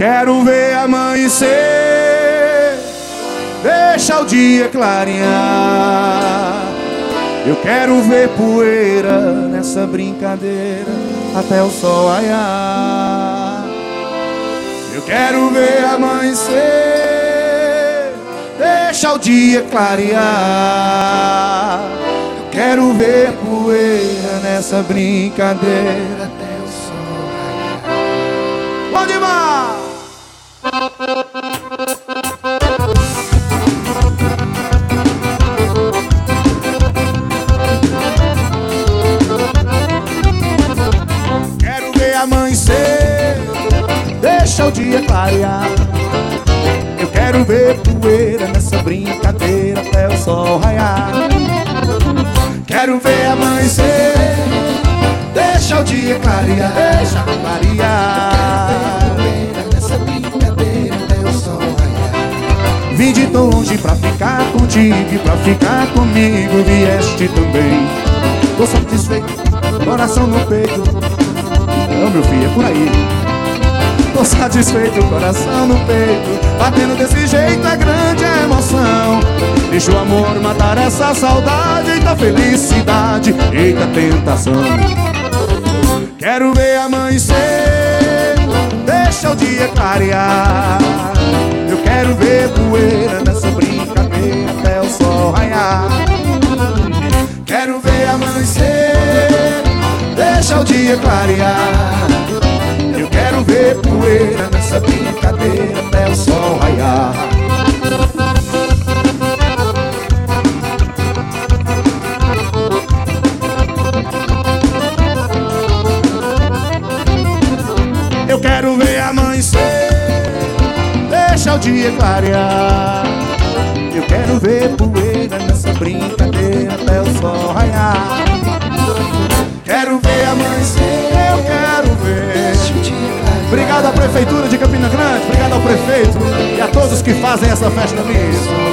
quero ver amanhecer, deixa o dia clarear. Eu quero ver poeira nessa brincadeira até o sol raiar. Eu quero ver amanhecer, deixa o dia clarear. Eu quero ver poeira nessa brincadeira até o sol raiar. Pode mais! Quero ver amanhecer, deixa o dia clarear. Eu quero ver poeira nessa brincadeira até o sol raiar. Quero ver amanhecer, deixa o dia clarear, deixa clarear. Longe pra ficar contigo e pra ficar comigo vieste também. Tô satisfeito, coração no peito. Não, meu filho, é por aí. Tô satisfeito, coração no peito. Batendo desse jeito é grande a emoção. Deixa o amor matar essa saudade. Eita felicidade, eita tentação. Quero ver amanhecer, deixa o dia clarear. O dia clarear. Eu quero ver poeira nessa brincadeira até o sol raiar. Eu quero ver amanhecer, deixa o dia clarear. Obrigado à Prefeitura de Campina Grande, obrigado ao prefeito e a todos que fazem essa festa linda.